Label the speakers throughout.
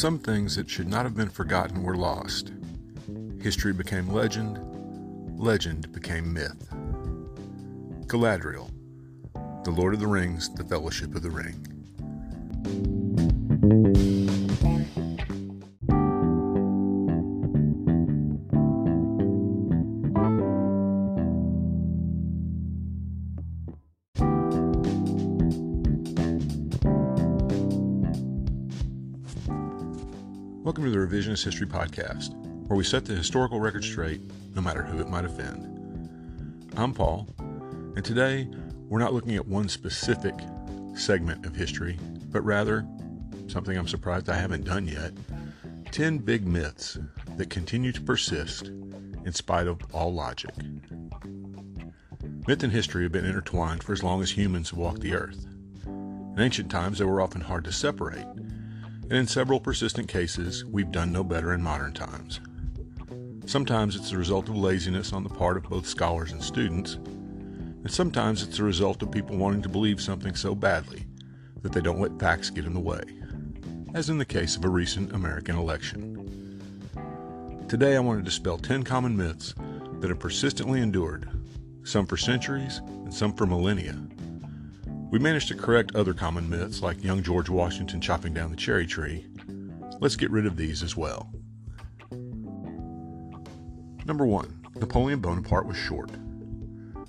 Speaker 1: Some things that should not have been forgotten were lost. History became legend, legend became myth. Galadriel, The Lord of the Rings, The Fellowship of the Ring. Revisionist History Podcast, where we set the historical record straight, no matter who it might offend. I'm Paul, and today we're not looking at one specific segment of history, but rather something I'm surprised I haven't done yet 10 big myths that continue to persist in spite of all logic. Myth and history have been intertwined for as long as humans have walked the earth. In ancient times, they were often hard to separate and in several persistent cases, we've done no better in modern times. Sometimes it's the result of laziness on the part of both scholars and students, and sometimes it's the result of people wanting to believe something so badly that they don't let facts get in the way, as in the case of a recent American election. Today, I want to dispel 10 common myths that have persistently endured, some for centuries and some for millennia we managed to correct other common myths like young George Washington chopping down the cherry tree. Let's get rid of these as well. Number 1. Napoleon Bonaparte was short.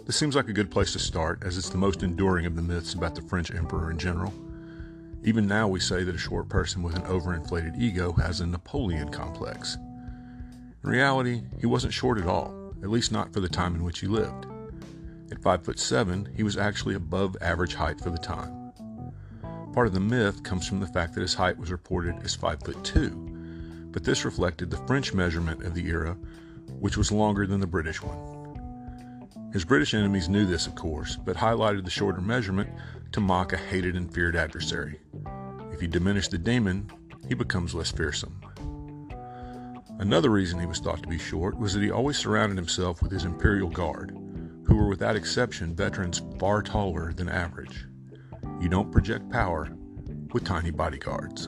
Speaker 1: This seems like a good place to start, as it's the most enduring of the myths about the French emperor in general. Even now, we say that a short person with an overinflated ego has a Napoleon complex. In reality, he wasn't short at all, at least not for the time in which he lived. At 5 foot 7, he was actually above average height for the time. Part of the myth comes from the fact that his height was reported as 5 foot 2, but this reflected the French measurement of the era, which was longer than the British one. His British enemies knew this, of course, but highlighted the shorter measurement to mock a hated and feared adversary. If you diminish the demon, he becomes less fearsome. Another reason he was thought to be short was that he always surrounded himself with his imperial guard, who were without exception veterans far taller than average. You don't project power with tiny bodyguards.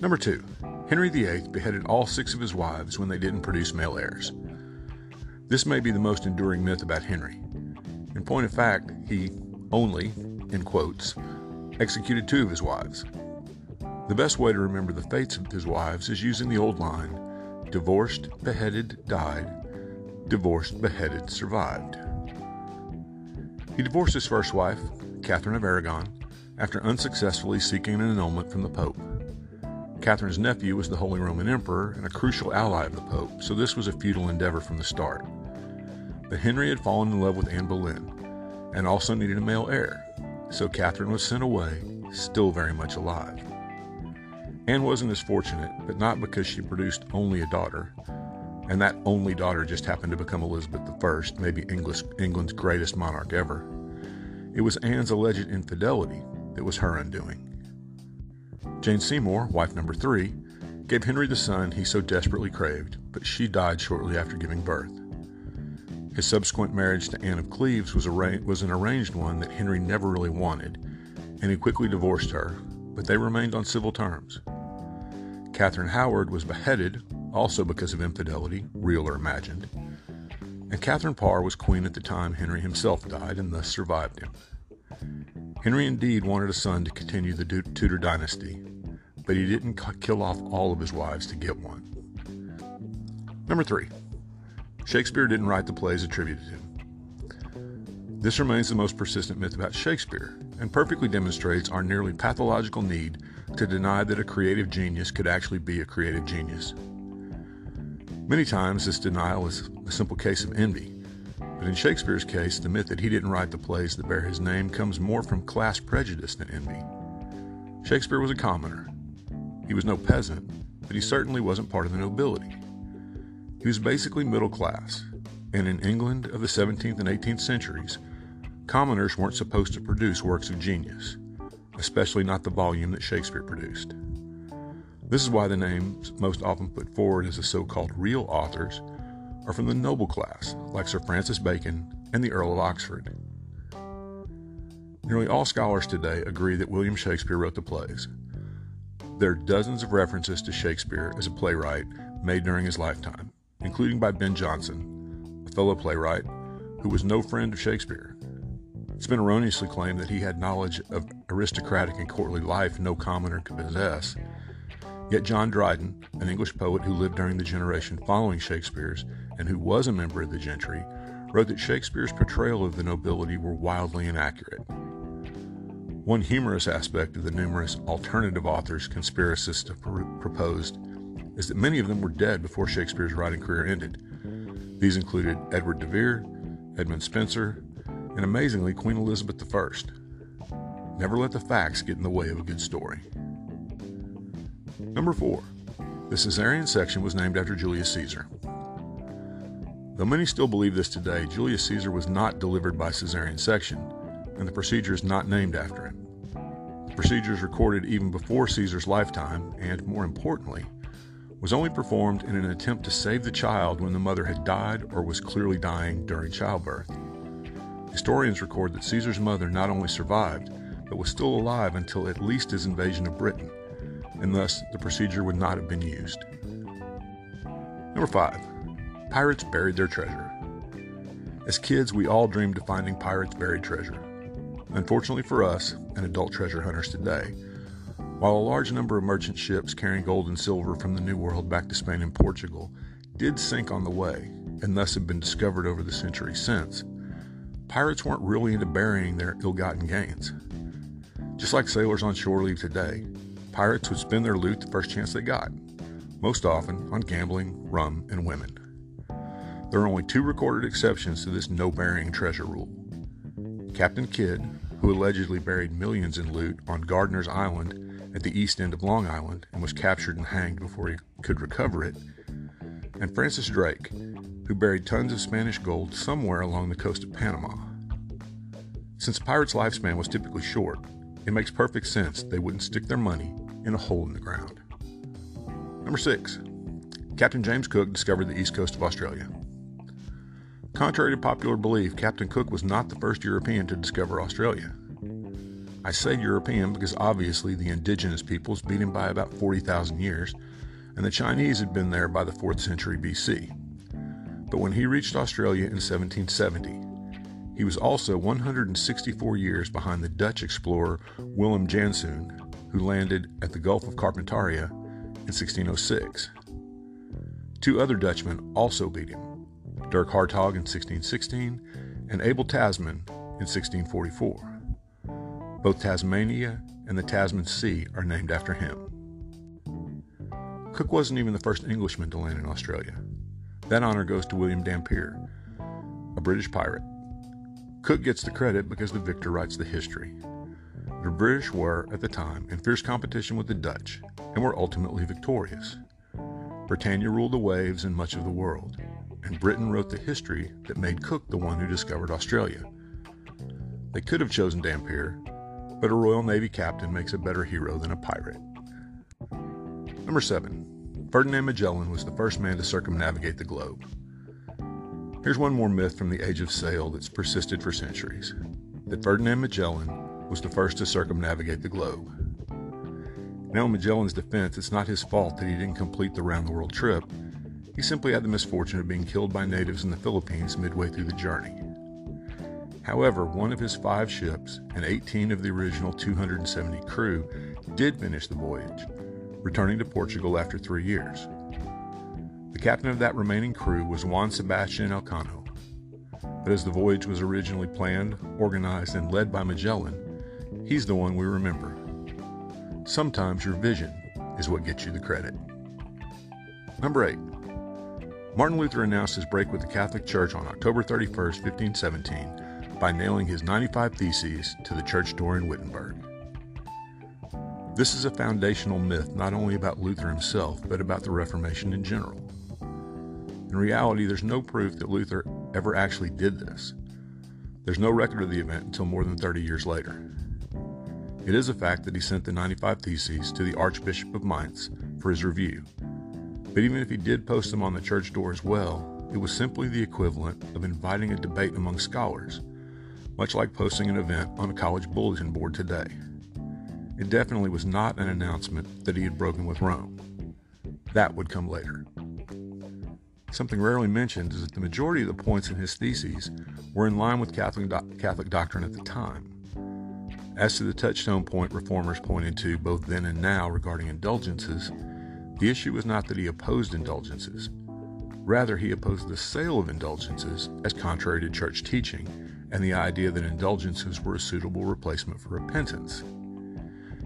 Speaker 1: Number two, Henry VIII beheaded all six of his wives when they didn't produce male heirs. This may be the most enduring myth about Henry. In point of fact, he only, in quotes, executed two of his wives. The best way to remember the fates of his wives is using the old line divorced, beheaded, died, divorced, beheaded, survived. He divorced his first wife, Catherine of Aragon, after unsuccessfully seeking an annulment from the Pope. Catherine's nephew was the Holy Roman Emperor and a crucial ally of the Pope, so this was a futile endeavor from the start. But Henry had fallen in love with Anne Boleyn and also needed a male heir, so Catherine was sent away, still very much alive. Anne wasn't as fortunate, but not because she produced only a daughter, and that only daughter just happened to become Elizabeth I, maybe English, England's greatest monarch ever. It was Anne's alleged infidelity that was her undoing. Jane Seymour, wife number three, gave Henry the son he so desperately craved, but she died shortly after giving birth. His subsequent marriage to Anne of Cleves was, arra- was an arranged one that Henry never really wanted, and he quickly divorced her, but they remained on civil terms. Catherine Howard was beheaded also because of infidelity, real or imagined. And Catherine Parr was queen at the time Henry himself died and thus survived him. Henry indeed wanted a son to continue the Tudor dynasty, but he didn't kill off all of his wives to get one. Number three, Shakespeare didn't write the plays attributed to him. This remains the most persistent myth about Shakespeare and perfectly demonstrates our nearly pathological need to deny that a creative genius could actually be a creative genius. Many times, this denial is a simple case of envy. But in Shakespeare's case, the myth that he didn't write the plays that bear his name comes more from class prejudice than envy. Shakespeare was a commoner. He was no peasant, but he certainly wasn't part of the nobility. He was basically middle class, and in England of the 17th and 18th centuries, commoners weren't supposed to produce works of genius, especially not the volume that Shakespeare produced. This is why the names most often put forward as the so called real authors are from the noble class, like Sir Francis Bacon and the Earl of Oxford. Nearly all scholars today agree that William Shakespeare wrote the plays. There are dozens of references to Shakespeare as a playwright made during his lifetime, including by Ben Jonson, a fellow playwright who was no friend of Shakespeare. It's been erroneously claimed that he had knowledge of aristocratic and courtly life no commoner could possess. Yet John Dryden, an English poet who lived during the generation following Shakespeare's and who was a member of the gentry, wrote that Shakespeare's portrayal of the nobility were wildly inaccurate. One humorous aspect of the numerous alternative authors conspiracists have pr- proposed is that many of them were dead before Shakespeare's writing career ended. These included Edward de Vere, Edmund Spenser, and amazingly, Queen Elizabeth I. Never let the facts get in the way of a good story. Number 4. The Caesarean section was named after Julius Caesar. Though many still believe this today, Julius Caesar was not delivered by Caesarean section, and the procedure is not named after him. The procedure is recorded even before Caesar's lifetime, and more importantly, was only performed in an attempt to save the child when the mother had died or was clearly dying during childbirth. Historians record that Caesar's mother not only survived, but was still alive until at least his invasion of Britain, and thus the procedure would not have been used. Number 5. Pirates buried their treasure. As kids, we all dreamed of finding pirates' buried treasure. Unfortunately for us, and adult treasure hunters today, while a large number of merchant ships carrying gold and silver from the New World back to Spain and Portugal did sink on the way, and thus have been discovered over the centuries since, pirates weren't really into burying their ill gotten gains. Just like sailors on shore leave today, pirates would spend their loot the first chance they got, most often on gambling, rum, and women. There are only two recorded exceptions to this no burying treasure rule. Captain Kidd, who allegedly buried millions in loot on Gardiner's Island at the east end of Long Island and was captured and hanged before he could recover it, and Francis Drake, who buried tons of Spanish gold somewhere along the coast of Panama. Since pirate's lifespan was typically short, it makes perfect sense they wouldn't stick their money in a hole in the ground. Number 6. Captain James Cook discovered the east coast of Australia. Contrary to popular belief, Captain Cook was not the first European to discover Australia. I say European because obviously the indigenous peoples beat him by about 40,000 years, and the Chinese had been there by the 4th century BC. But when he reached Australia in 1770, he was also 164 years behind the Dutch explorer Willem Janszoon, who landed at the Gulf of Carpentaria in 1606. Two other Dutchmen also beat him Dirk Hartog in 1616 and Abel Tasman in 1644. Both Tasmania and the Tasman Sea are named after him. Cook wasn't even the first Englishman to land in Australia. That honor goes to William Dampier, a British pirate. Cook gets the credit because the victor writes the history. The British were, at the time, in fierce competition with the Dutch and were ultimately victorious. Britannia ruled the waves in much of the world, and Britain wrote the history that made Cook the one who discovered Australia. They could have chosen Dampier, but a Royal Navy captain makes a better hero than a pirate. Number 7. Ferdinand Magellan was the first man to circumnavigate the globe. Here's one more myth from the age of sail that's persisted for centuries that Ferdinand Magellan was the first to circumnavigate the globe. Now, in Magellan's defense, it's not his fault that he didn't complete the round the world trip. He simply had the misfortune of being killed by natives in the Philippines midway through the journey. However, one of his five ships and 18 of the original 270 crew did finish the voyage, returning to Portugal after three years. The captain of that remaining crew was Juan Sebastian Elcano. But as the voyage was originally planned, organized, and led by Magellan, he's the one we remember. Sometimes your vision is what gets you the credit. Number 8. Martin Luther announced his break with the Catholic Church on October 31, 1517, by nailing his 95 Theses to the church door in Wittenberg. This is a foundational myth not only about Luther himself, but about the Reformation in general. In reality, there's no proof that Luther ever actually did this. There's no record of the event until more than 30 years later. It is a fact that he sent the 95 Theses to the Archbishop of Mainz for his review. But even if he did post them on the church door as well, it was simply the equivalent of inviting a debate among scholars, much like posting an event on a college bulletin board today. It definitely was not an announcement that he had broken with Rome. That would come later. Something rarely mentioned is that the majority of the points in his theses were in line with Catholic, do- Catholic doctrine at the time. As to the touchstone point reformers pointed to both then and now regarding indulgences, the issue was not that he opposed indulgences. Rather, he opposed the sale of indulgences as contrary to church teaching and the idea that indulgences were a suitable replacement for repentance.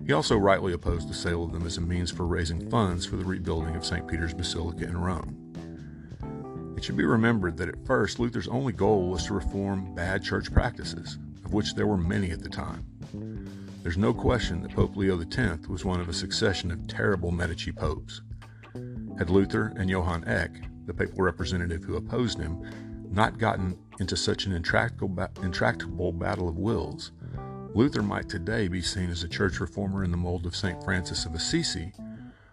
Speaker 1: He also rightly opposed the sale of them as a means for raising funds for the rebuilding of St. Peter's Basilica in Rome. It should be remembered that at first Luther's only goal was to reform bad church practices, of which there were many at the time. There's no question that Pope Leo X was one of a succession of terrible Medici popes. Had Luther and Johann Eck, the papal representative who opposed him, not gotten into such an intractable, intractable battle of wills, Luther might today be seen as a church reformer in the mold of St. Francis of Assisi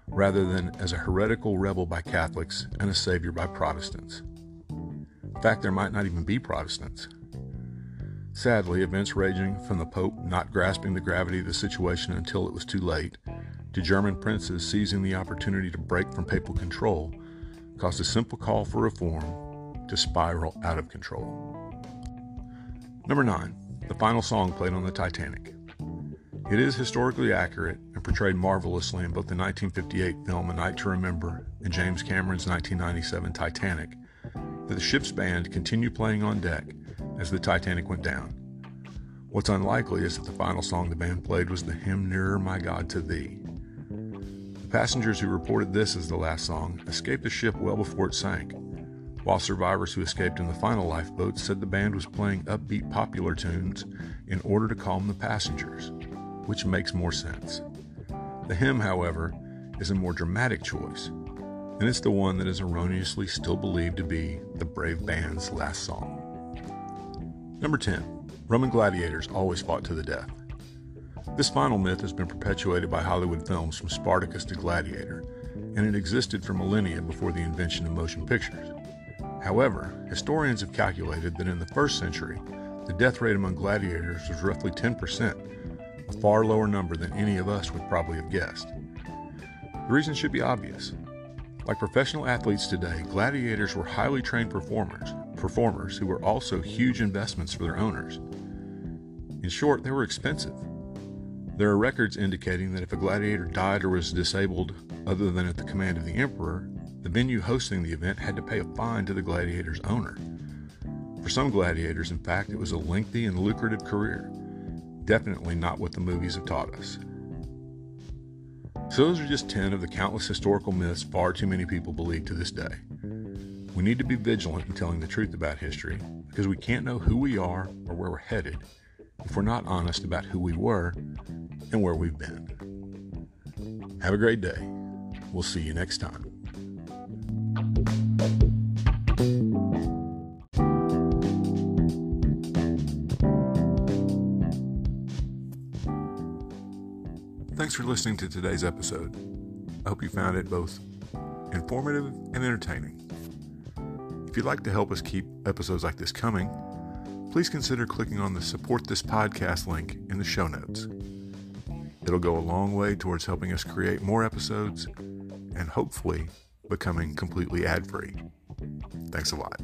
Speaker 1: rather than as a heretical rebel by Catholics and a savior by Protestants. In fact, there might not even be Protestants. Sadly, events ranging from the Pope not grasping the gravity of the situation until it was too late, to German princes seizing the opportunity to break from papal control, caused a simple call for reform to spiral out of control. Number 9. The final song played on the Titanic. It is historically accurate and portrayed marvelously in both the 1958 film A Night to Remember and James Cameron's 1997 Titanic that the ship's band continued playing on deck as the Titanic went down. What's unlikely is that the final song the band played was the hymn Nearer My God to Thee. The passengers who reported this as the last song escaped the ship well before it sank, while survivors who escaped in the final lifeboat said the band was playing upbeat popular tunes in order to calm the passengers which makes more sense. The hymn, however, is a more dramatic choice, and it's the one that is erroneously still believed to be the Brave Band's last song. Number 10. Roman gladiators always fought to the death. This final myth has been perpetuated by Hollywood films from Spartacus to Gladiator, and it existed for millennia before the invention of motion pictures. However, historians have calculated that in the first century, the death rate among gladiators was roughly 10%, a far lower number than any of us would probably have guessed. The reason should be obvious. Like professional athletes today, gladiators were highly trained performers, performers who were also huge investments for their owners. In short, they were expensive. There are records indicating that if a gladiator died or was disabled other than at the command of the emperor, the venue hosting the event had to pay a fine to the gladiator's owner. For some gladiators, in fact, it was a lengthy and lucrative career. Definitely not what the movies have taught us. So, those are just 10 of the countless historical myths far too many people believe to this day. We need to be vigilant in telling the truth about history because we can't know who we are or where we're headed if we're not honest about who we were and where we've been. Have a great day. We'll see you next time. Thanks for listening to today's episode. I hope you found it both informative and entertaining. If you'd like to help us keep episodes like this coming, please consider clicking on the Support This Podcast link in the show notes. It'll go a long way towards helping us create more episodes and hopefully becoming completely ad free. Thanks a lot.